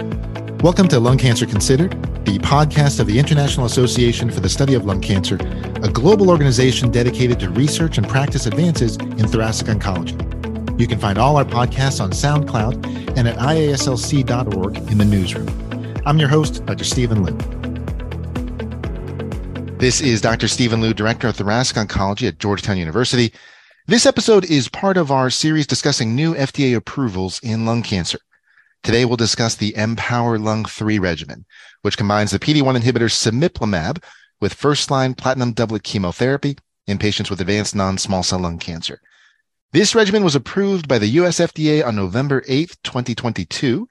Welcome to Lung Cancer Considered, the podcast of the International Association for the Study of Lung Cancer, a global organization dedicated to research and practice advances in thoracic oncology. You can find all our podcasts on SoundCloud and at iaslc.org in the newsroom. I'm your host, Dr. Stephen Liu. This is Dr. Stephen Liu, Director of Thoracic Oncology at Georgetown University. This episode is part of our series discussing new FDA approvals in lung cancer. Today, we'll discuss the Empower Lung 3 regimen, which combines the PD-1 inhibitor cemiplimab with first-line platinum doublet chemotherapy in patients with advanced non-small cell lung cancer. This regimen was approved by the US FDA on November 8, 2022.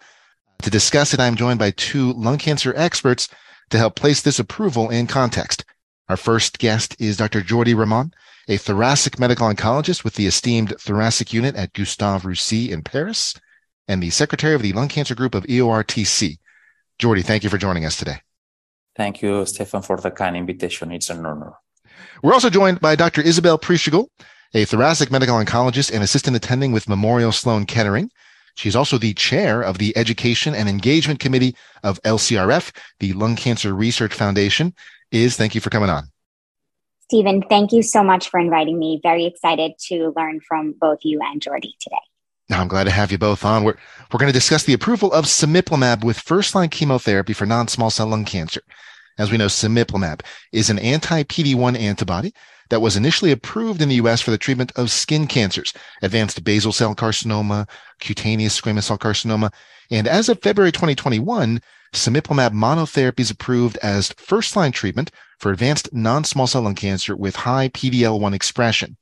To discuss it, I'm joined by two lung cancer experts to help place this approval in context. Our first guest is Dr. Jordi Remon, a thoracic medical oncologist with the esteemed thoracic unit at Gustave Roussy in Paris and the secretary of the lung cancer group of EORTC. Jordi, thank you for joining us today. Thank you, Stefan, for the kind invitation. It's an honor. We're also joined by Dr. Isabel Preeshagul, a thoracic medical oncologist and assistant attending with Memorial Sloan Kettering. She's also the chair of the Education and Engagement Committee of LCRF, the Lung Cancer Research Foundation. Is thank you for coming on. Stephen, thank you so much for inviting me. Very excited to learn from both you and Jordi today. I'm glad to have you both on. We're, we're going to discuss the approval of cemiplimab with first line chemotherapy for non small cell lung cancer. As we know, cemiplimab is an anti PD1 antibody that was initially approved in the US for the treatment of skin cancers, advanced basal cell carcinoma, cutaneous squamous cell carcinoma. And as of February 2021, cemiplimab monotherapy is approved as first line treatment for advanced non small cell lung cancer with high PD-L1 expression.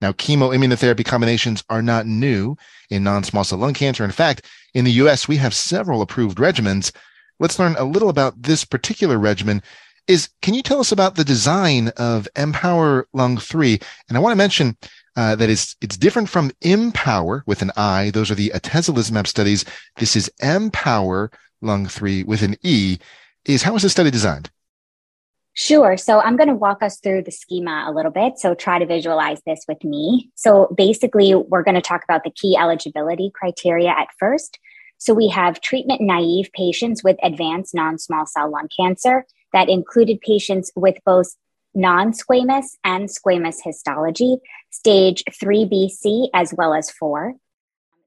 Now, chemoimmunotherapy combinations are not new in non-small cell lung cancer. In fact, in the US, we have several approved regimens. Let's learn a little about this particular regimen. Is can you tell us about the design of Empower Lung 3? And I want to mention uh, that it's it's different from Empower with an I. Those are the atezolizumab studies. This is Empower Lung 3 with an E. Is how is the study designed? Sure. So I'm going to walk us through the schema a little bit. So try to visualize this with me. So basically, we're going to talk about the key eligibility criteria at first. So we have treatment naive patients with advanced non small cell lung cancer that included patients with both non squamous and squamous histology, stage 3BC as well as 4.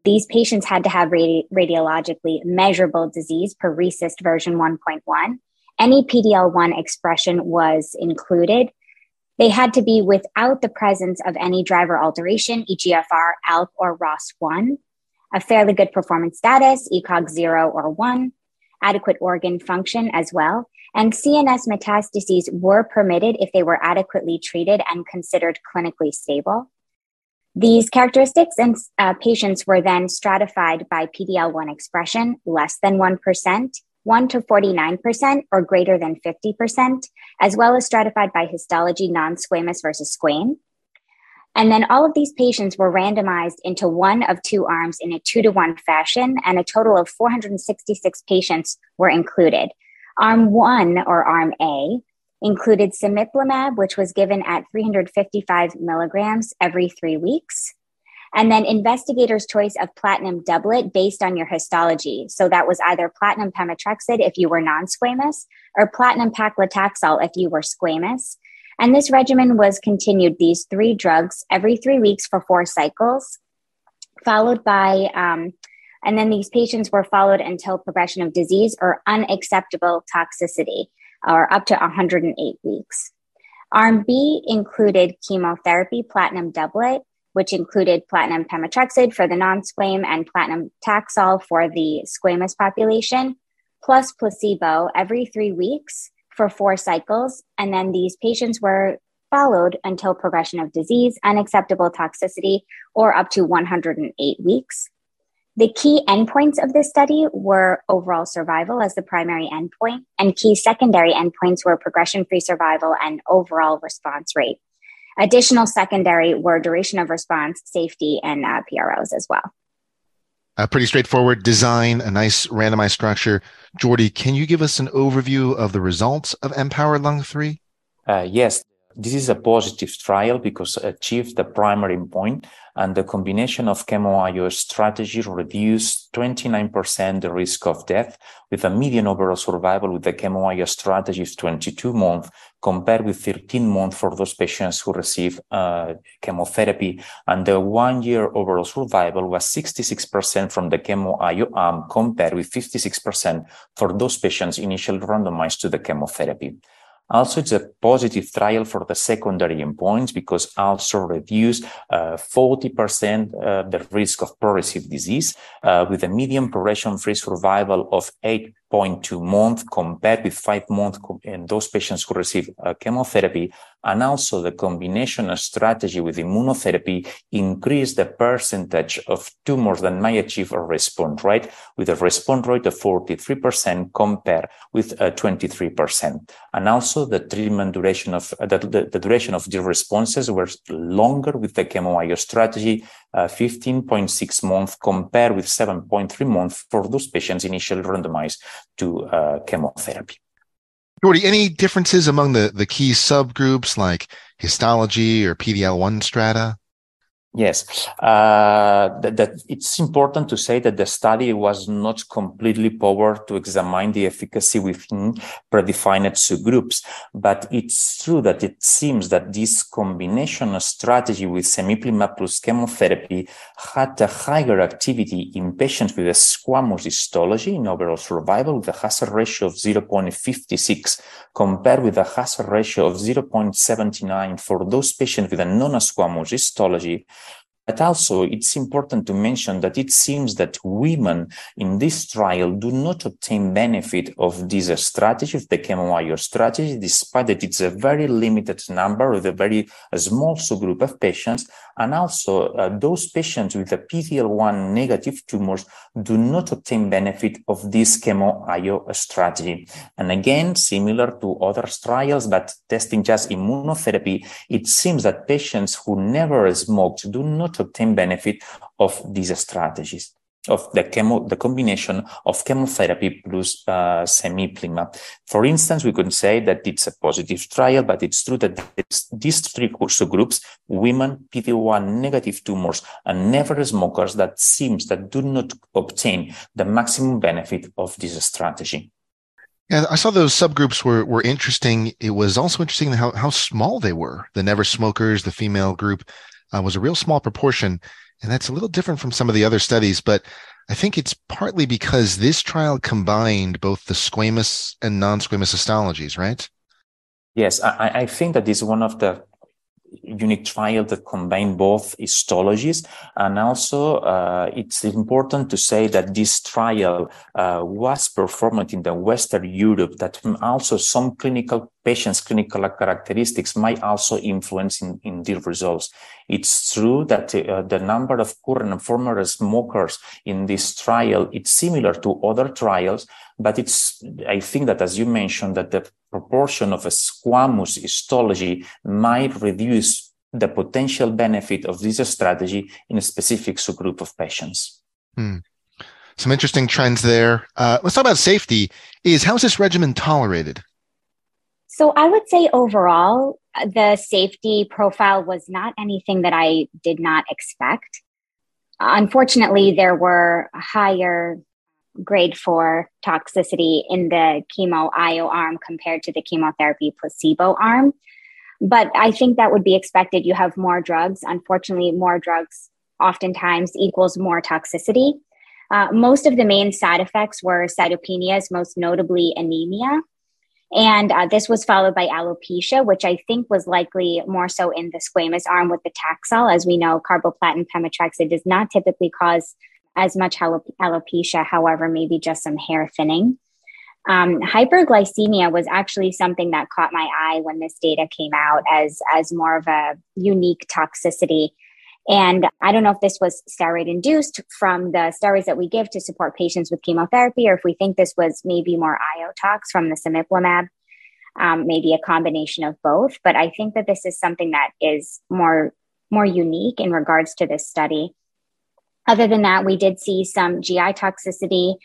These patients had to have radi- radiologically measurable disease per RECIST version 1.1 any PDL1 expression was included. They had to be without the presence of any driver alteration, EGFR, ALK, or ROS1, a fairly good performance status, ECOG 0 or 1, adequate organ function as well, and CNS metastases were permitted if they were adequately treated and considered clinically stable. These characteristics in uh, patients were then stratified by PDL1 expression, less than 1%, 1 to 49% or greater than 50%, as well as stratified by histology non squamous versus squame. And then all of these patients were randomized into one of two arms in a two to one fashion, and a total of 466 patients were included. Arm one, or Arm A, included cemiplimab, which was given at 355 milligrams every three weeks. And then investigators' choice of platinum doublet based on your histology. So that was either platinum pemetrexed if you were non squamous or platinum paclitaxel if you were squamous. And this regimen was continued these three drugs every three weeks for four cycles, followed by, um, and then these patients were followed until progression of disease or unacceptable toxicity, or up to 108 weeks. Arm B included chemotherapy, platinum doublet, which included platinum pemetrexed for the non-squam and platinum Taxol for the squamous population, plus placebo every three weeks for four cycles. And then these patients were followed until progression of disease, unacceptable toxicity, or up to 108 weeks. The key endpoints of this study were overall survival as the primary endpoint, and key secondary endpoints were progression free survival and overall response rate. Additional secondary were duration of response, safety, and uh, PROs as well. A pretty straightforward design, a nice randomized structure. Jordi, can you give us an overview of the results of Empower Lung 3? Uh, yes. This is a positive trial because achieved the primary endpoint point and the combination of chemo-IO strategy reduced 29% the risk of death with a median overall survival with the chemo-IO strategy of 22 months compared with 13 months for those patients who receive uh, chemotherapy. And the one year overall survival was 66% from the chemo-IO arm compared with 56% for those patients initially randomized to the chemotherapy. Also, it's a positive trial for the secondary endpoints because also reduce uh, 40% uh, the risk of progressive disease uh, with a median progression-free survival of 8.2 months compared with five months in those patients who receive chemotherapy and also the combination strategy with immunotherapy increase the percentage of tumors that might achieve a response, right? With a response rate of 43% compared with uh, 23%. And also the treatment duration of uh, the, the, the, duration of the responses were longer with the chemo-IO strategy, uh, 15.6 months compared with 7.3 months for those patients initially randomized to uh, chemotherapy. Jordi, any differences among the, the key subgroups like histology or PDL1 strata? Yes, uh, that, that, it's important to say that the study was not completely powered to examine the efficacy within predefined subgroups, but it's true that it seems that this combination strategy with cemiplimab plus chemotherapy had a higher activity in patients with a squamous histology in overall survival with a hazard ratio of 0.56 compared with a hazard ratio of 0.79 for those patients with a non-squamous histology but also, it's important to mention that it seems that women in this trial do not obtain benefit of this strategy, of the chemo-IO strategy, despite that it's a very limited number with a very a small subgroup of patients. And also, uh, those patients with a PD-L1 negative tumors do not obtain benefit of this chemo-IO strategy. And again, similar to other trials, but testing just immunotherapy, it seems that patients who never smoked do not obtain benefit of these strategies of the chemo, the combination of chemotherapy plus uh, cemiplimab. For instance, we could say that it's a positive trial, but it's true that these three subgroups, women, PD-1 negative tumors, and never smokers, that seems that do not obtain the maximum benefit of this strategy. Yeah, I saw those subgroups were were interesting. It was also interesting how how small they were. The never smokers, the female group uh, was a real small proportion. And that's a little different from some of the other studies, but I think it's partly because this trial combined both the squamous and non squamous histologies, right? Yes, I, I think that is one of the unique trial that combine both histologies. And also, uh, it's important to say that this trial uh, was performed in the Western Europe, that also some clinical patients' clinical characteristics might also influence in, in the results. It's true that uh, the number of current and former smokers in this trial, it's similar to other trials, but it's, I think that as you mentioned, that the proportion of a squamous histology might reduce the potential benefit of this strategy in a specific subgroup of patients. Hmm. Some interesting trends there. Uh, let's talk about safety. Is how's this regimen tolerated? So I would say overall, the safety profile was not anything that I did not expect. Unfortunately, there were higher grade four toxicity in the chemo IO arm compared to the chemotherapy placebo arm. But I think that would be expected. You have more drugs. Unfortunately, more drugs oftentimes equals more toxicity. Uh, most of the main side effects were cytopenias, most notably anemia. And uh, this was followed by alopecia, which I think was likely more so in the squamous arm with the Taxol. As we know, carboplatin pemetrexed does not typically cause as much alopecia, however, maybe just some hair thinning. Um, hyperglycemia was actually something that caught my eye when this data came out as, as more of a unique toxicity. And I don't know if this was steroid induced from the steroids that we give to support patients with chemotherapy, or if we think this was maybe more iotox from the cemiplimab, um, maybe a combination of both. But I think that this is something that is more more unique in regards to this study. Other than that, we did see some GI toxicity,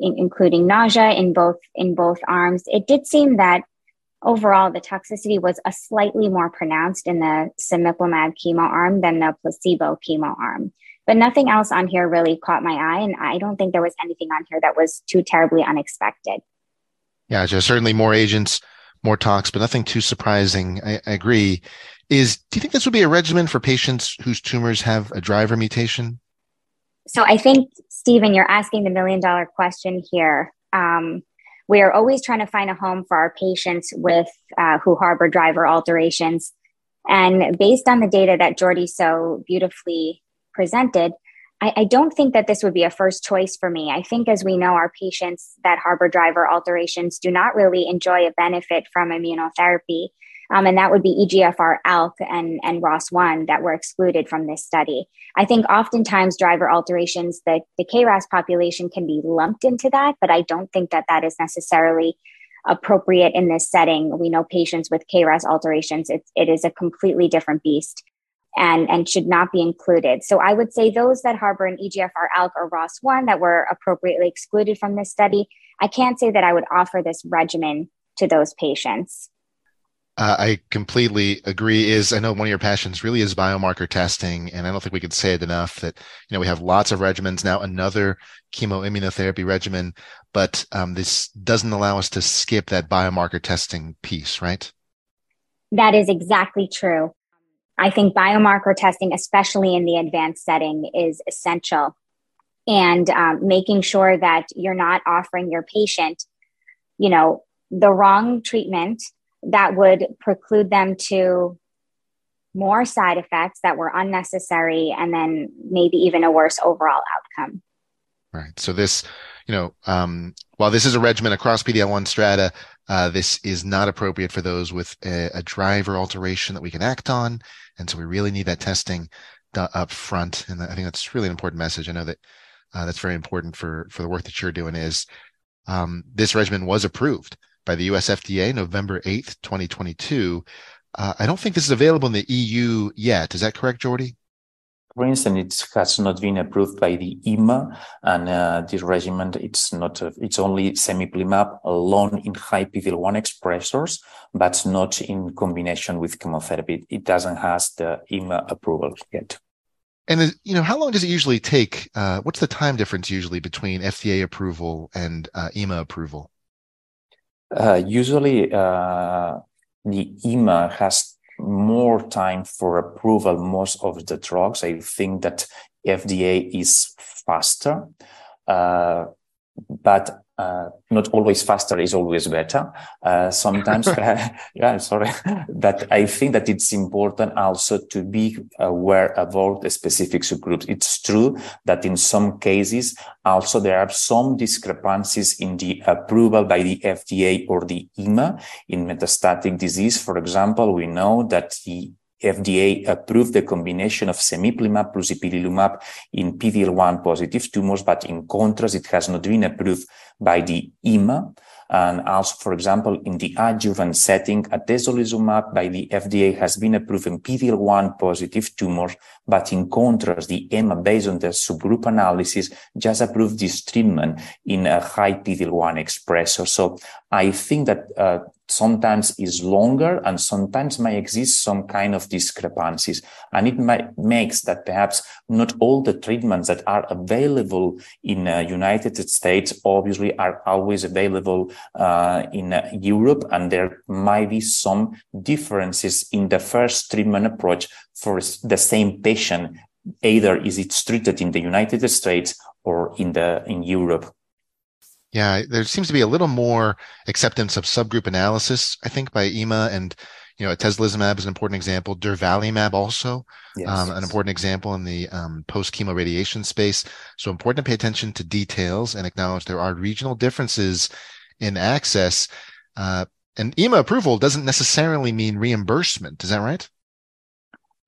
in, including nausea in both in both arms. It did seem that overall, the toxicity was a slightly more pronounced in the cemiplimab chemo arm than the placebo chemo arm. But nothing else on here really caught my eye. And I don't think there was anything on here that was too terribly unexpected. Yeah, just certainly more agents, more talks, but nothing too surprising. I, I agree. Is do you think this would be a regimen for patients whose tumors have a driver mutation? So I think, Stephen, you're asking the million dollar question here. Um, we are always trying to find a home for our patients with uh, who harbor driver alterations. And based on the data that Jordi so beautifully presented, I, I, don't think that this would be a first choice for me. I think, as we know, our patients that harbor driver alterations do not really enjoy a benefit from immunotherapy. Um, and that would be EGFR ALK and, and ROS1 that were excluded from this study. I think oftentimes driver alterations, the, the KRAS population can be lumped into that, but I don't think that that is necessarily appropriate in this setting. We know patients with KRAS alterations, it, it is a completely different beast and, and should not be included. So I would say those that harbor an EGFR ALK or ROS1 that were appropriately excluded from this study, I can't say that I would offer this regimen to those patients. Uh, I completely agree. Is I know one of your passions really is biomarker testing, and I don't think we could say it enough that you know we have lots of regimens now. Another chemoimmunotherapy regimen, but um, this doesn't allow us to skip that biomarker testing piece, right? That is exactly true. I think biomarker testing, especially in the advanced setting, is essential, and um, making sure that you're not offering your patient, you know, the wrong treatment that would preclude them to more side effects that were unnecessary and then maybe even a worse overall outcome. Right. So this, you know, um, while this is a regimen across PD-L1 strata, uh, this is not appropriate for those with a, a, driver alteration that we can act on. And so we really need that testing up front. And I think that's really an important message. I know that uh, that's very important for, for the work that you're doing is um, this regimen was approved by the US FDA November 8th, 2022. Uh, I don't think this is available in the EU yet. Is that correct, Jordi? For instance, it has not been approved by the EMA, and uh, this regimen it's not uh, it's only cemiplimab alone in high PD-L1 expressors, but not in combination with chemotherapy. It doesn't has the EMA approval yet. And you know, how long does it usually take? Uh, what's the time difference usually between FDA approval and uh, EMA approval? Uh, usually, uh, the EMA has more time for approval most of the drugs. I think that FDA is faster, uh, but uh, not always faster is always better. Uh, sometimes, yeah, sorry, but I think that it's important also to be aware about the specific subgroups. It's true that in some cases, also there are some discrepancies in the approval by the FDA or the EMA in metastatic disease. For example, we know that the FDA approved the combination of cemiplimab plus ipilimumab in PD-L1 positive tumors, but in contrast, it has not been approved by the EMA. And also, for example, in the adjuvant setting, atezolizumab by the FDA has been approved in PD-L1 positive tumors, but in contrast, the EMA, based on the subgroup analysis, just approved this treatment in a high PD-L1 expressor. So I think that uh, sometimes is longer and sometimes may exist some kind of discrepancies. And it might, makes that perhaps not all the treatments that are available in uh, United States obviously are always available uh, in uh, Europe. And there might be some differences in the first treatment approach for the same patient. Either is it treated in the United States or in the in Europe. Yeah, there seems to be a little more acceptance of subgroup analysis, I think, by EMA and you know, atezolizumab is an important example. Durvalumab also yes, um, an important example in the um, post chemo radiation space. So important to pay attention to details and acknowledge there are regional differences in access. Uh, and EMA approval doesn't necessarily mean reimbursement. Is that right?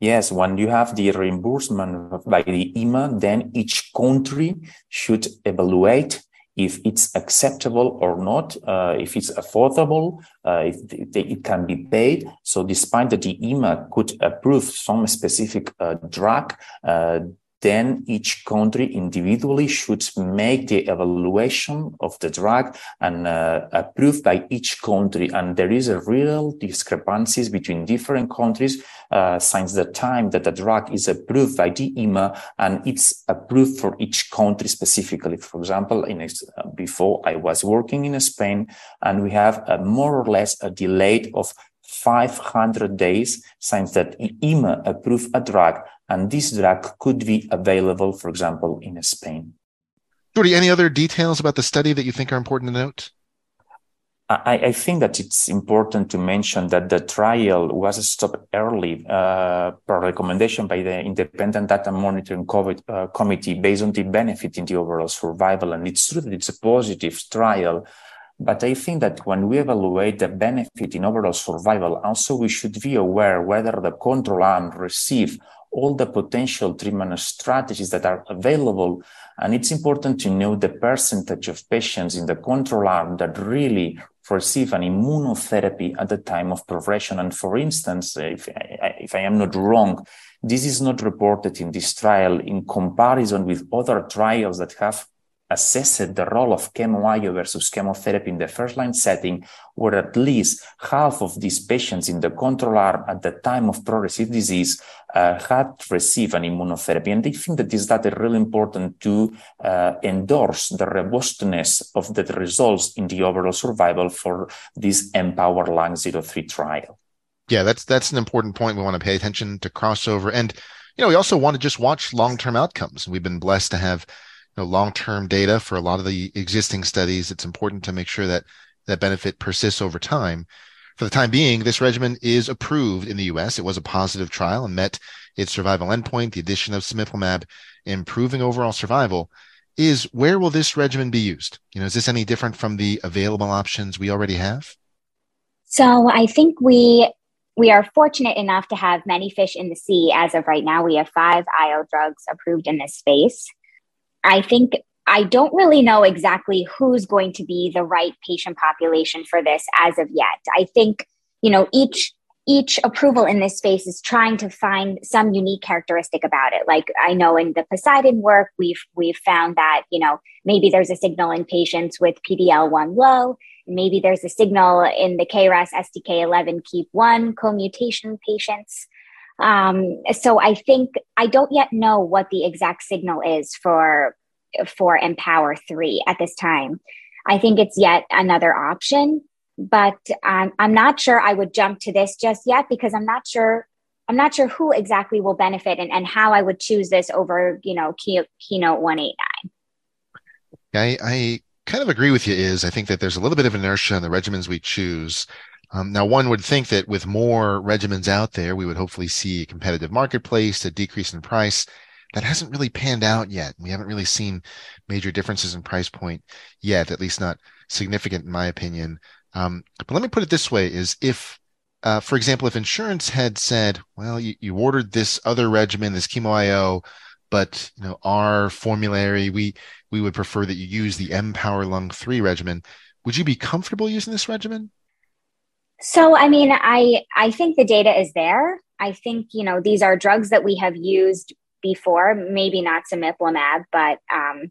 Yes, when you have the reimbursement by the EMA, then each country should evaluate if it's acceptable or not, uh, if it's affordable, uh, if it can be paid. So despite that the EMA could approve some specific uh, drug, uh, then each country individually should make the evaluation of the drug and uh, approved by each country. And there is a real discrepancies between different countries uh, since the time that the drug is approved by the EMA and it's approved for each country specifically. For example, in a, before I was working in Spain and we have a more or less a delay of 500 days since that EMA approved a drug, and this drug could be available, for example, in Spain. Jordi, any other details about the study that you think are important to note? I, I, think that it's important to mention that the trial was stopped early uh, per recommendation by the Independent Data Monitoring COVID, uh, Committee based on the benefit in the overall survival. And it's true that it's a positive trial, but I think that when we evaluate the benefit in overall survival, also we should be aware whether the control arm receive all the potential treatment strategies that are available. And it's important to know the percentage of patients in the control arm that really receive an immunotherapy at the time of progression. And for instance, if I, if I am not wrong, this is not reported in this trial in comparison with other trials that have assessed the role of chemo versus chemotherapy in the first line setting, where at least half of these patients in the control arm at the time of progressive disease uh, had received an immunotherapy. And I think that this data is really important to uh, endorse the robustness of the results in the overall survival for this Empower Lung 03 trial. Yeah, that's that's an important point. We want to pay attention to crossover. And you know, we also want to just watch long-term outcomes. We've been blessed to have know, long-term data for a lot of the existing studies. It's important to make sure that that benefit persists over time. For the time being, this regimen is approved in the U.S. It was a positive trial and met its survival endpoint. The addition of cemiplimab improving overall survival is where will this regimen be used? You know, is this any different from the available options we already have? So I think we we are fortunate enough to have many fish in the sea as of right now. We have five IO drugs approved in this space. I think I don't really know exactly who's going to be the right patient population for this as of yet. I think, you know, each each approval in this space is trying to find some unique characteristic about it. Like I know in the Poseidon work, we've we've found that, you know, maybe there's a signal in patients with PD-L1 low, maybe there's a signal in the KRAS STK11 KEAP1 co-mutation patients. Um, so I think I don't yet know what the exact signal is for for Empower three at this time. I think it's yet another option, but um, I'm not sure I would jump to this just yet because I'm not sure I'm not sure who exactly will benefit and, and how I would choose this over you know key, keynote 189. I, I kind of agree with you is I think that there's a little bit of inertia in the regimens we choose um, now, one would think that with more regimens out there, we would hopefully see a competitive marketplace, a decrease in price. That hasn't really panned out yet. We haven't really seen major differences in price point yet, at least not significant, in my opinion. Um, but let me put it this way: is if, uh, for example, if insurance had said, "Well, you, you ordered this other regimen, this chemo IO, but you know our formulary, we we would prefer that you use the Empower Lung Three regimen," would you be comfortable using this regimen? So, I mean, I I think the data is there. I think you know these are drugs that we have used before. Maybe not cemiplimab, but um,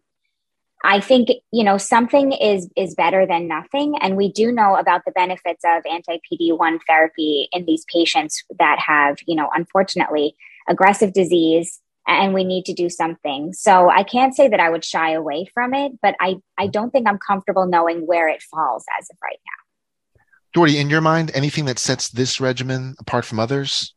I think you know something is is better than nothing, and we do know about the benefits of anti PD one therapy in these patients that have you know unfortunately aggressive disease, and we need to do something. So I can't say that I would shy away from it, but I I don't think I'm comfortable knowing where it falls as of right now. Jordi, in your mind, anything that sets this regimen apart from others?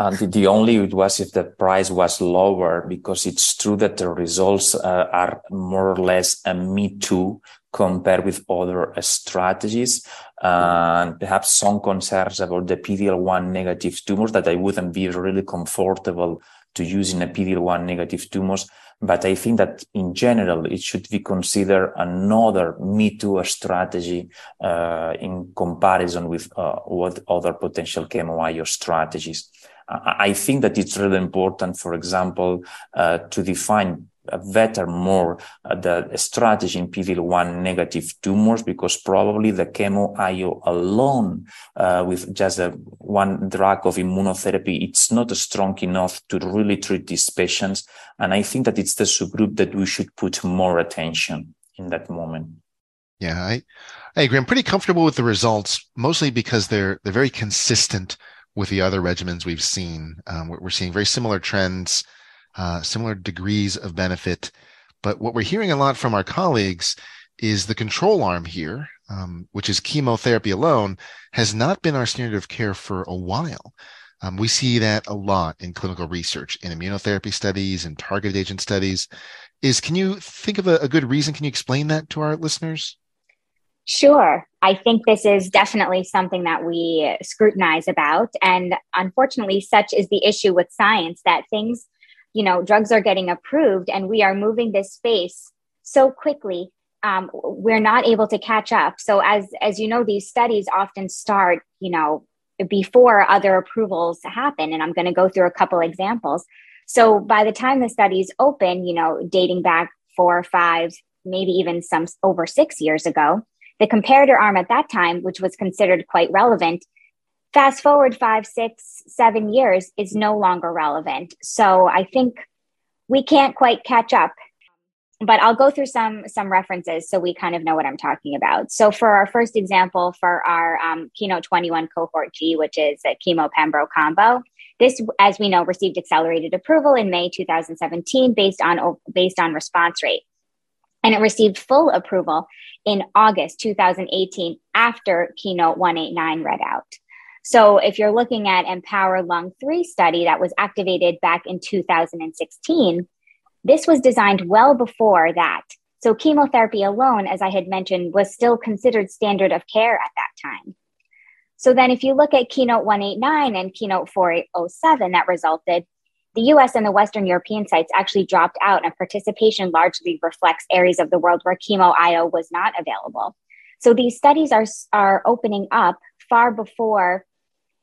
And the only was if the price was lower, because it's true that the results uh, are more or less a me too compared with other uh, strategies. And perhaps some concerns about the PD-L1 negative tumors that I wouldn't be really comfortable to use in a PD-L1 negative tumors but I think that in general, it should be considered another Me Too strategy uh, in comparison with uh, what other potential chemo strategies. I think that it's really important, for example, uh, to define better more uh, the strategy in PD-L1 negative tumors because probably the chemo IO alone uh, with just a, one drug of immunotherapy, it's not strong enough to really treat these patients. And I think that it's the subgroup that we should put more attention in that moment. Yeah, I, I agree. I'm pretty comfortable with the results, mostly because they're they're very consistent with the other regimens we've seen. Um, we're seeing very similar trends uh, similar degrees of benefit. But what we're hearing a lot from our colleagues is the control arm here, um, which is chemotherapy alone, has not been our standard of care for a while. Um, we see that a lot in clinical research, in immunotherapy studies, and targeted agent studies. Is can you think of a, a good reason? Can you explain that to our listeners? Sure. I think this is definitely something that we scrutinize about. And unfortunately, such is the issue with science that things you know drugs are getting approved and we are moving this space so quickly um, we're not able to catch up. So as as you know these studies often start you know before other approvals happen and i'm going to go through a couple examples. So by the time the studies open you know dating back four or five maybe even some over six years ago the comparator arm at that time which was considered quite relevant fast forward five, six, seven years is no longer relevant. So I think we can't quite catch up. But I'll go through some some references so we kind of know what I'm talking about. So for our first example, for our um, Keynote 21 cohort G, which is a chemo pembro combo, this, as we know, received accelerated approval in May 2017 based on based on response rate, and it received full approval in August 2018 after Keynote 189 read out. So if you're looking at Empower Lung 3 study that was activated back in 2016, this was designed well before that. So chemotherapy alone, as I had mentioned, was still considered standard of care at that time. So then if you look at Keynote 189 and Keynote 4807 that resulted, the US and the Western European sites actually dropped out, and participation largely reflects areas of the world where chemo IO was not available. So these studies are, are opening up far before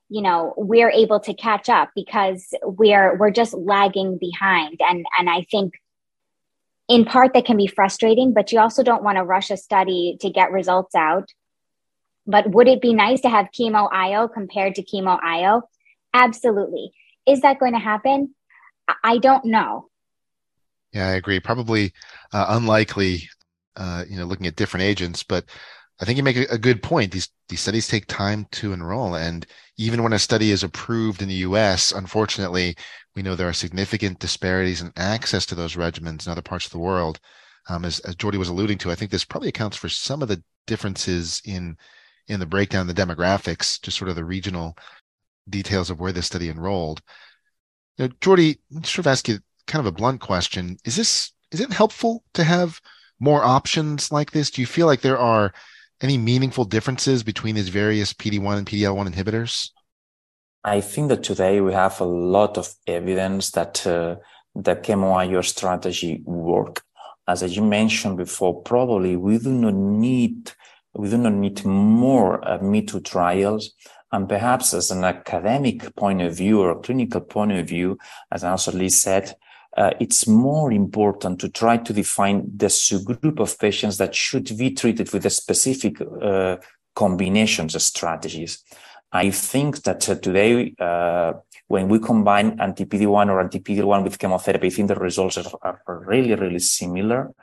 you know we're able to catch up because we're we're just lagging behind. And and i think in part that can be frustrating but you also don't want to rush a study to get results out. But would it be nice to have chemo io compared to chemo io absolutely. Is that going to happen? I don't know. Yeah i agree. Probably uh, unlikely uh, you know looking at different agents but I think you make a, good point. These these studies take time to enroll, and even when a study is approved in the U.S., unfortunately, we know there are significant disparities in access to those regimens in other parts of the world. Um, as, as Jordi was alluding to, I think this probably accounts for some of the differences in in the breakdown, the demographics, just sort of the regional details of where this study enrolled. Now, Jordi, just sort of ask you kind of a blunt question: Is this is it helpful to have more options like this? Do you feel like there are any meaningful differences between these various PD1 and PD-L1 inhibitors? I think that today we have a lot of evidence that uh, the chemo strategy work. As you mentioned before, probably we do not need we do not need more uh, Me Too trials. And perhaps as an academic point of view or clinical point of view, as also Lee said, uh, it's more important to try to define the subgroup of patients that should be treated with a specific uh, combinations of strategies. I think that uh, today, uh, when we combine anti-PD-1 or anti-PD-1 with chemotherapy, I think the results are, are really, really similar.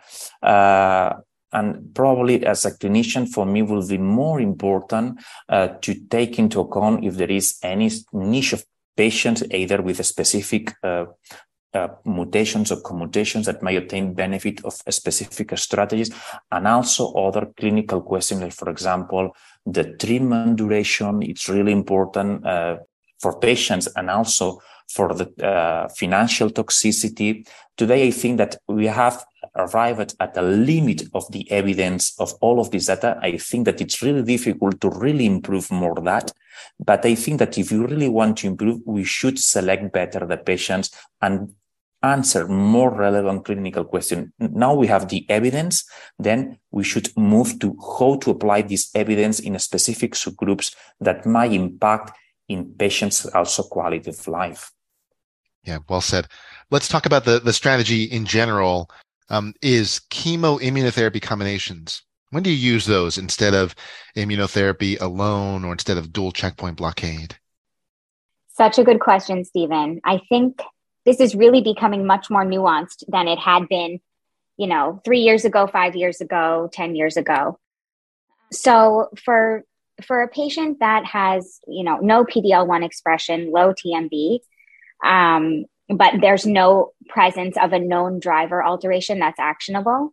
Uh, and probably as a clinician, for me, will be more important uh, to take into account if there is any niche of patients, either with a specific uh, uh, mutations or co-mutations that may obtain benefit of specific strategies, and also other clinical questions, like, for example, the treatment duration. It's really important uh, for patients and also for the uh, financial toxicity. Today, I think that we have arrived at the limit of the evidence of all of this data. I think that it's really difficult to really improve more that. But I think that if you really want to improve, we should select better the patients and answer more relevant clinical question. Now we have the evidence, then we should move to how to apply this evidence in specific subgroups that might impact in patients also quality of life. Yeah, well said. Let's talk about the, the strategy in general. Um, is chemo immunotherapy combinations. When do you use those instead of immunotherapy alone or instead of dual checkpoint blockade? Such a good question, Stephen. I think this is really becoming much more nuanced than it had been, you know, three years ago, five years ago, 10 years ago. So for for a patient that has, you know, no PD-L1 expression, low TMB, um, but there's no presence of a known driver alteration that's actionable,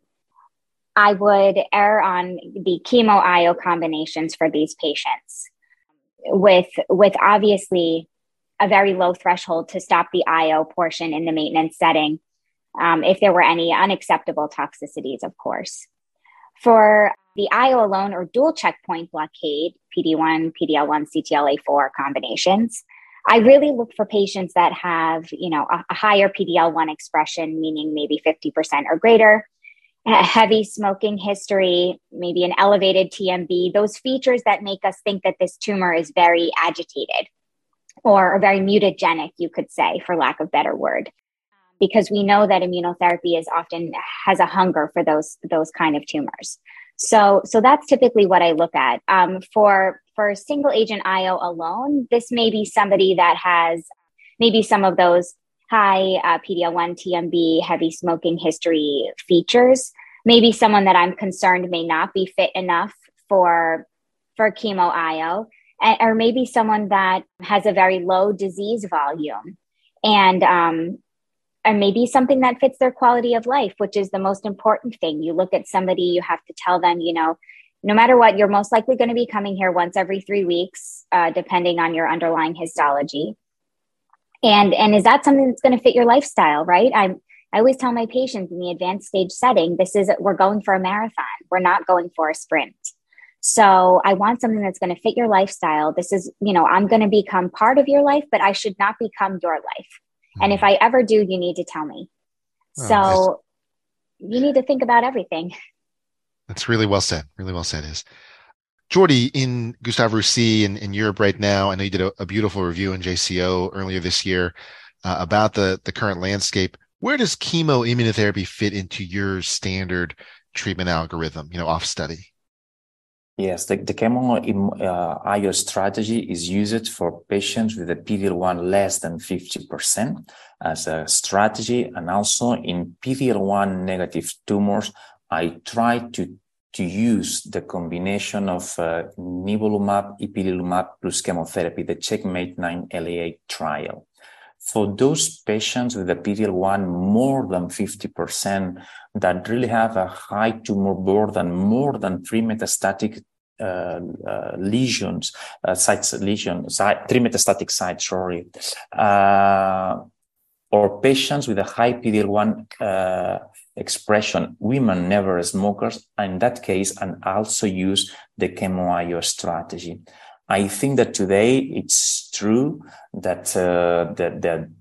I would err on the chemo IO combinations for these patients with with obviously a very low threshold to stop the IO portion in the maintenance setting um, if there were any unacceptable toxicities, of course. For the IO alone or dual checkpoint blockade, PD1, PDL1, CTLA4 combinations, I really look for patients that have, you know, a, a higher PDL1 expression, meaning maybe 50% or greater, a heavy smoking history, maybe an elevated TMB, those features that make us think that this tumor is very agitated or, a very mutagenic, you could say, for lack of better word. Because we know that immunotherapy is often has a hunger for those those kind of tumors. So, so that's typically what I look at. Um, for for single agent IO alone, this may be somebody that has maybe some of those high uh, PD-L1, TMB, heavy smoking history features. Maybe someone that I'm concerned may not be fit enough for for chemo IO, or maybe someone that has a very low disease volume, and um, or maybe something that fits their quality of life, which is the most important thing. You look at somebody, you have to tell them, you know, no matter what, you're most likely going to be coming here once every three weeks, uh, depending on your underlying histology. And and is that something that's going to fit your lifestyle? Right? i'm I always tell my patients in the advanced stage setting, this is we're going for a marathon. We're not going for a sprint. So I want something that's going to fit your lifestyle. This is, you know, I'm going to become part of your life, but I should not become your life. And if hmm. I ever do, you need to tell me. Oh, so you need to think about everything. That's really well said. Really well said is. Jordi, in Gustave Roussy in, in Europe right now, I know you did a, a beautiful review in JCO earlier this year uh, about the, the current landscape. Where does chemo immunotherapy fit into your standard treatment algorithm, you know, off study? Yes, the, the chemo uh, IO strategy is used for patients with a PD-L1 less than 50% as a strategy. And also in PD-L1 negative tumors, I try to, to use the combination of uh, nivolumab, ipilimumab plus chemotherapy, the CheckMate 9 LA8 trial. For those patients with a PD-L1 more than 50% that really have a high tumor burden, more than three metastatic uh, uh, lesions, uh, sites, lesion, site, three metastatic sites, sorry, uh, or patients with a high PD-L1 uh, expression, women never smokers, in that case, and also use the chemo strategy. I think that today it's true that uh, the, the,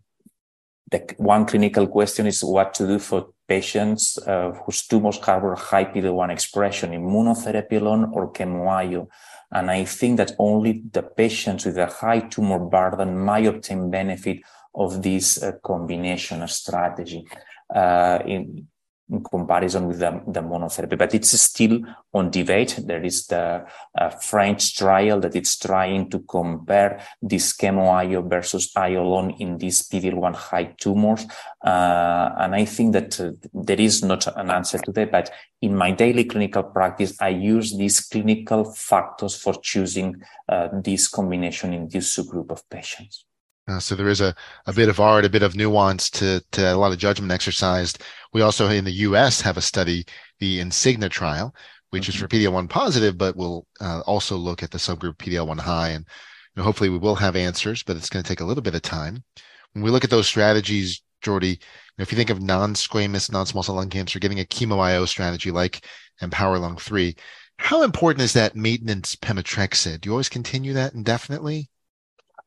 the one clinical question is what to do for patients uh, whose tumors harbor high PD-1 expression, immunotherapy alone or chemoio. And I think that only the patients with a high tumor burden might obtain benefit of this uh, combination strategy. Uh, in, in comparison with the, the, monotherapy, but it's still on debate. There is the uh, French trial that it's trying to compare this chemo IO versus IO alone in these PD-L1 high tumors. Uh, and I think that uh, there is not an answer to that, but in my daily clinical practice, I use these clinical factors for choosing uh, this combination in this subgroup of patients. Uh, so there is a, a bit of art, a bit of nuance to, to a lot of judgment exercised. We also in the U.S. have a study, the INSIGNA trial, which mm-hmm. is for PD-L1 positive, but we'll uh, also look at the subgroup PD-L1 high, and you know, hopefully we will have answers, but it's going to take a little bit of time. When we look at those strategies, Jordi, you know, if you think of non-squamous non-small cell lung cancer, getting a chemo IO strategy like Empower Lung three, how important is that maintenance pemetrexed? Do you always continue that indefinitely?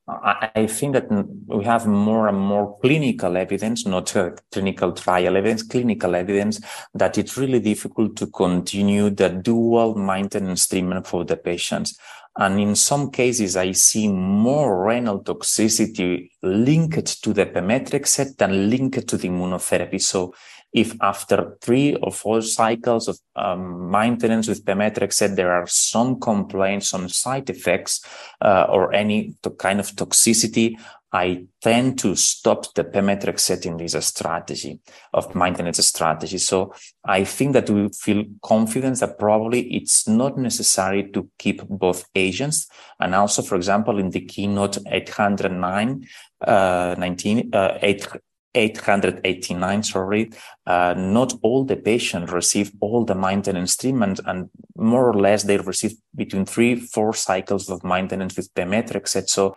I think that we have more and more clinical evidence, not uh, clinical trial evidence, clinical evidence that it's really difficult to continue the dual maintenance treatment for the patients. And in some cases, I see more renal toxicity linked to the pemetrexed than linked to the immunotherapy. So if after three or four cycles of um, maintenance with pemetrexed, there are some complaints, some side effects, uh, or any kind of toxicity, I tend to stop the pemetrexed in this strategy of maintenance strategy. So I think that we feel confident that probably it's not necessary to keep both agents. And also, for example, in the keynote 809, uh, 19, uh, 8, 889, sorry, uh, not all the patients receive all the maintenance treatment and more or less they receive between three, four cycles of maintenance with pemetrexed. So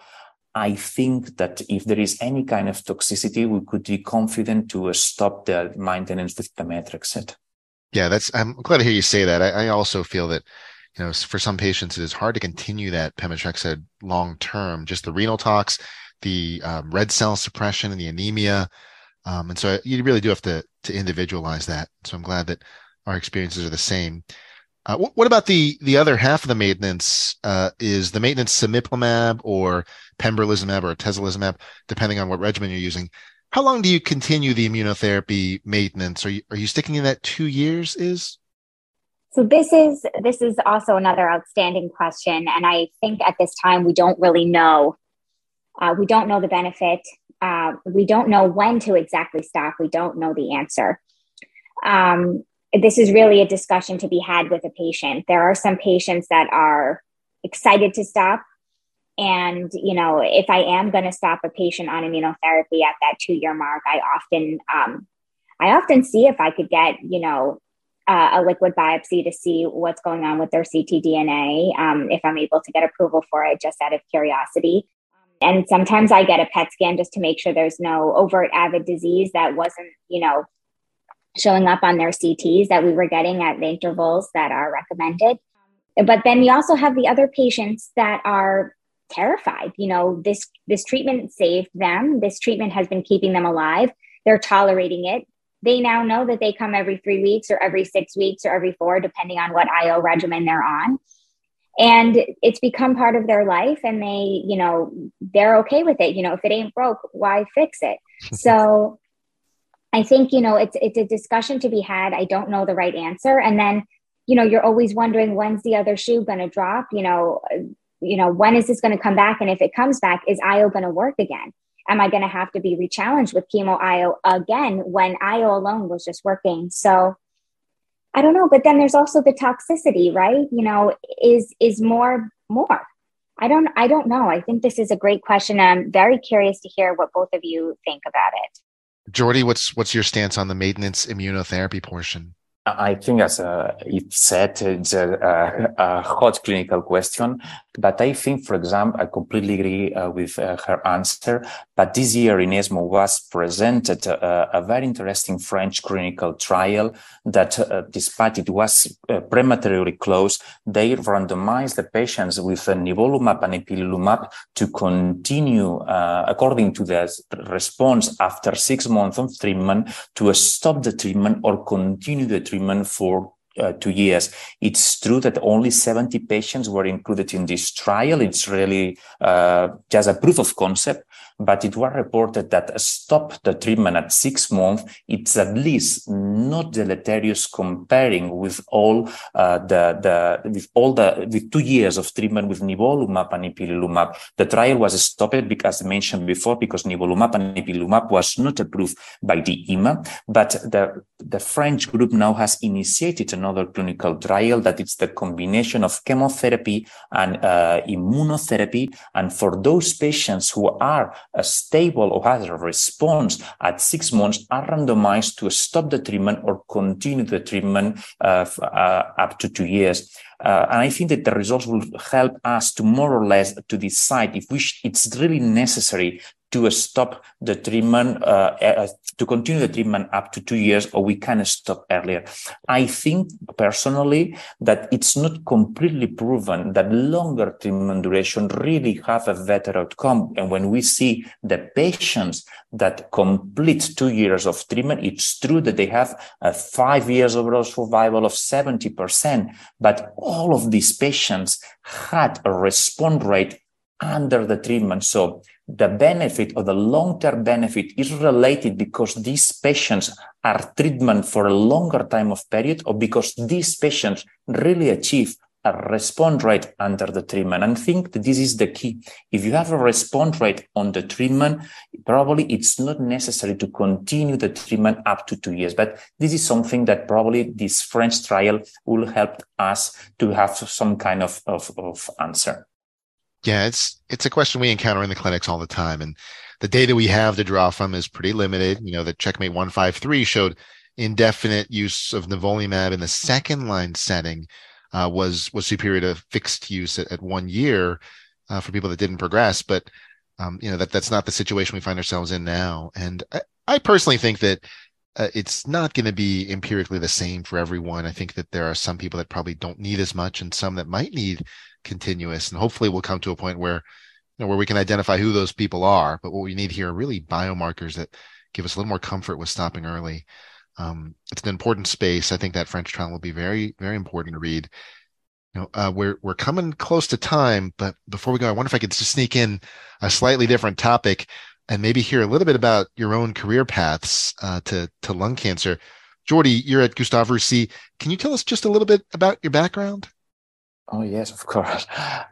I think that if there is any kind of toxicity, we could be confident to stop the maintenance with pemetrexed. Yeah, that's. I'm glad to hear you say that. I, I, also feel that, you know, for some patients, it is hard to continue that pemetrexed long term. Just the renal tox, the um, red cell suppression, and the anemia, um, and so you really do have to to individualize that. So I'm glad that our experiences are the same. Uh, what, what, about the the other half of the maintenance? Uh, is the maintenance cemiplimab or pembrolizumab or atezolizumab, depending on what regimen you're using? How long do you continue the immunotherapy maintenance? Are you are you sticking in that two years? Is so this is this is also another outstanding question, and I think at this time we don't really know. Uh, we don't know the benefit. Uh, we don't know when to exactly stop. We don't know the answer. Um, this is really a discussion to be had with a patient. There are some patients that are excited to stop. And, you know, if I am going to stop a patient on immunotherapy at that two year mark, I often, um, I often see if I could get, you know, uh, a liquid biopsy to see what's going on with their ctDNA, um, if I'm able to get approval for it just out of curiosity. And sometimes I get a PET scan just to make sure there's no overt avid disease that wasn't, you know, showing up on their CTs that we were getting at the intervals that are recommended. But then we also have the other patients that are terrified. You know, this this treatment saved them. This treatment has been keeping them alive. They're tolerating it. They now know that they come every three weeks or every six weeks or every four, depending on what IO regimen they're on. And it's become part of their life, and they, you know, they're okay with it. You know, if it ain't broke, why fix it? so I think, you know, it's it's a discussion to be had. I don't know the right answer. And then, you know, you're always wondering when's the other shoe going to drop? You know, you know, when is this going to come back? And if it comes back, is IO going to work again? Am I going to have to be rechallenged with chemo IO again when IO alone was just working? So I don't know. But then there's also the toxicity, right? You know, is is more more? I don't I don't know. I think this is a great question. I'm very curious to hear what both of you think about it. Jordi, what's what's your stance on the maintenance immunotherapy portion? I think, as uh, it said, it's a, a, a, hot clinical question. But I think, for example, I completely agree uh, with uh, her answer. But this year in ESMO was presented uh, a very interesting French clinical trial that, uh, despite it was uh, prematurely closed, they randomized the patients with nivolumab and ipilimumab to continue, according to the response after six months of treatment, to stop the treatment or continue the treatment for uh, two years. It's true that only 70 patients were included in this trial. It's really uh, just a proof of concept, but it was reported that stop the treatment at six months. It's at least not deleterious comparing with all uh, the the with all the with two years of treatment with nivolumab and ipilimumab. The trial was stopped because mentioned before because nivolumab and ipilimumab was not approved by the EMA, but the the French group now has initiated another clinical trial that it's the combination of chemotherapy and uh, immunotherapy. And for those patients who are stable or has a response at six months are randomized to stop the treatment or continue the treatment uh, uh up to two years. Uh, and I think that the results will help us to more or less to decide if we it's really necessary to stop the treatment, uh, uh, to continue the treatment up to two years, or we can stop earlier. I think personally that it's not completely proven that longer treatment duration really have a better outcome. And when we see the patients that complete two years of treatment, it's true that they have a five years overall survival of 70%, but all of these patients had a response rate under the treatment. So the benefit or the long-term benefit is related because these patients are treatment for a longer time of period or because these patients really achieve a response rate under the treatment. And think that this is the key. If you have a response rate on the treatment, probably it's not necessary to continue the treatment up to two years. But this is something that probably this French trial will help us to have some kind of, of, of answer. Yeah, it's it's a question we encounter in the clinics all the time, and the data we have to draw from is pretty limited. You know, the Checkmate one five three showed indefinite use of nivolumab in the second line setting uh, was was superior to fixed use at, at one year uh, for people that didn't progress. But um, you know that that's not the situation we find ourselves in now. And I, I personally think that uh, it's not going to be empirically the same for everyone. I think that there are some people that probably don't need as much, and some that might need continuous. And hopefully, we'll come to a point where you know, where we can identify who those people are. But what we need here are really biomarkers that give us a little more comfort with stopping early. Um, it's an important space. I think that French trial will be very, very important to read. You know, uh, we're we're coming close to time, but before we go, I wonder if I could just sneak in a slightly different topic and maybe hear a little bit about your own career paths uh, to to lung cancer. Jordi, you're at Gustave Roussy. Can you tell us just a little bit about your background? Oh yes, of course.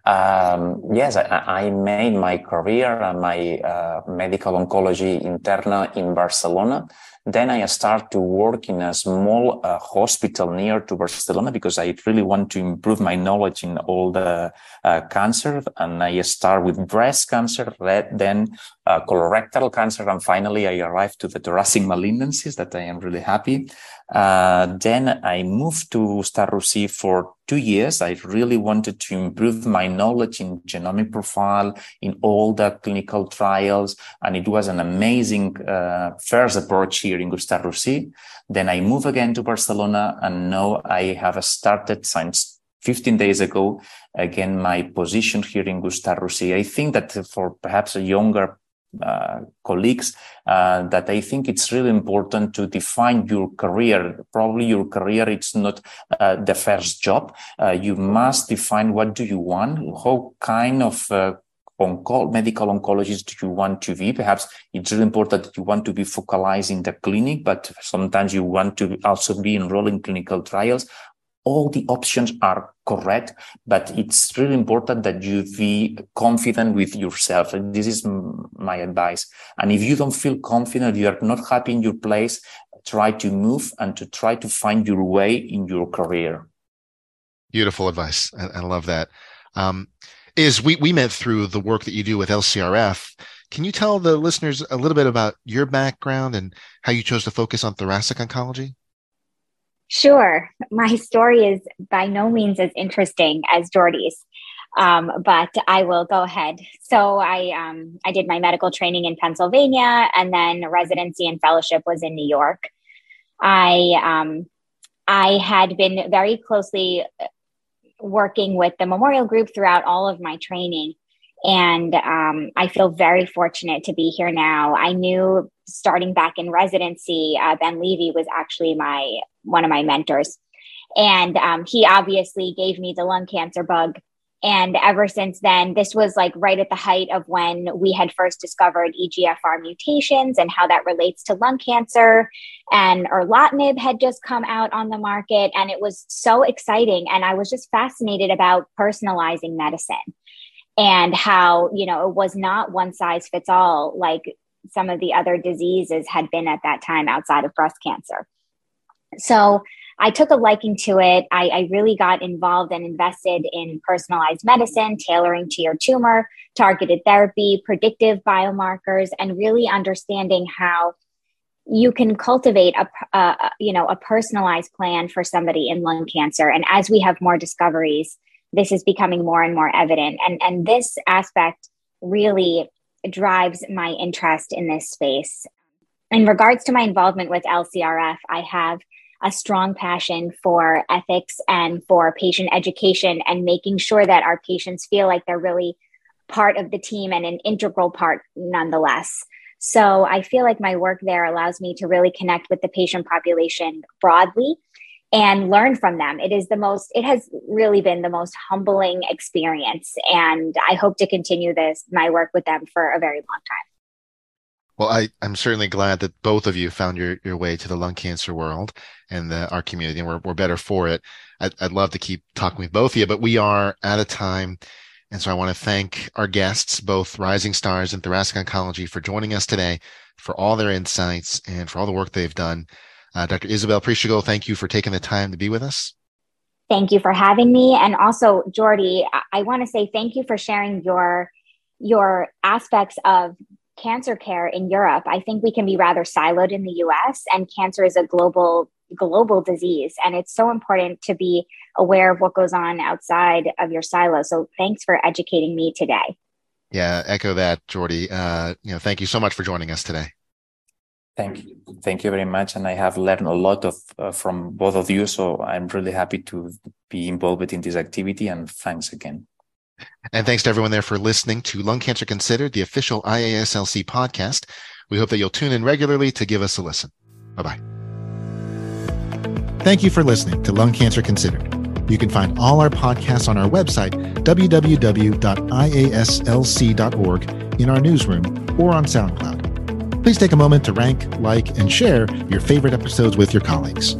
Um, yes, I, I, made my career and my uh, medical oncology interna in Barcelona. Then I start to work in a small uh, hospital near to Barcelona because I really want to improve my knowledge in all the uh, cancer. And I start with breast cancer, then uh, colorectal cancer, and finally I arrived to the thoracic malignancies that I am really happy. Uh, then I moved to Roussy for two years. I really wanted to improve my knowledge in genomic profile, in all the clinical trials. And it was an amazing uh, first approach here in Gustave Roussy. Then I move again to Barcelona and now I have started since 15 days ago, again, my position here in Gustave Roussy. I think that for perhaps a younger uh, colleagues uh, that I think it's really important to define your career. Probably your career it's not uh, the first job. Uh, you must define what do you want, how kind of uh, onco- medical oncologist you want to be? Perhaps it's really important that you want to be focalized in the clinic, but sometimes you want to also be enrolled in clinical trials all the options are correct, but it's really important that you be confident with yourself. And this is my advice. And if you don't feel confident, you are not happy in your place, try to move and to try to find your way in your career. Beautiful advice. I, I love that. Um, is we, we met through the work that you do with LCRF. Can you tell the listeners a little bit about your background and how you chose to focus on thoracic oncology? Sure. My story is by no means as interesting as Jordi's, um, but I will go ahead. So I um, I did my medical training in Pennsylvania, and then residency and fellowship was in New York. I um, I had been very closely working with the Memorial Group throughout all of my training. And um, I feel very fortunate to be here now. I knew starting back in residency, uh, Ben Levy was actually my one of my mentors, and um, he obviously gave me the lung cancer bug. And ever since then, this was like right at the height of when we had first discovered EGFR mutations and how that relates to lung cancer. And erlotinib had just come out on the market, and it was so exciting. And I was just fascinated about personalizing medicine and how you know it was not one size fits all like some of the other diseases had been at that time outside of breast cancer so i took a liking to it I, I really got involved and invested in personalized medicine tailoring to your tumor targeted therapy predictive biomarkers and really understanding how you can cultivate a, a you know a personalized plan for somebody in lung cancer and as we have more discoveries this is becoming more and more evident. And, and this aspect really drives my interest in this space. In regards to my involvement with LCRF, I have a strong passion for ethics and for patient education and making sure that our patients feel like they're really part of the team and an integral part nonetheless. So I feel like my work there allows me to really connect with the patient population broadly and learn from them. It is the most, it has really been the most humbling experience. And I hope to continue this, my work with them for a very long time. Well, I, I'm certainly glad that both of you found your, your way to the lung cancer world and the, our community, and we're, we're better for it. I'd, I'd love to keep talking with both of you, but we are out of time. And so I want to thank our guests, both rising stars in thoracic oncology, for joining us today, for all their insights and for all the work they've done. Uh, Dr. Isabel Preeshagul, thank you for taking the time to be with us. Thank you for having me. And also, Jordi, I, I want to say thank you for sharing your your aspects of cancer care in Europe. I think we can be rather siloed in the US and cancer is a global global disease and it's so important to be aware of what goes on outside of your silo. So thanks for educating me today. Yeah, echo that, Jordi. Uh, you know, thank you so much for joining us today. Thank you. Thank you very much. And I have learned a lot of uh, from both of you. So I'm really happy to be involved in this activity and thanks again. And thanks to everyone there for listening to Lung Cancer Considered, the official IASLC podcast. We hope that you'll tune in regularly to give us a listen. Bye bye. Thank you for listening to Lung Cancer Considered. You can find all our podcasts on our website, www.iaslc.org, in our newsroom, or on SoundCloud. Please take a moment to rank, like, and share your favorite episodes with your colleagues.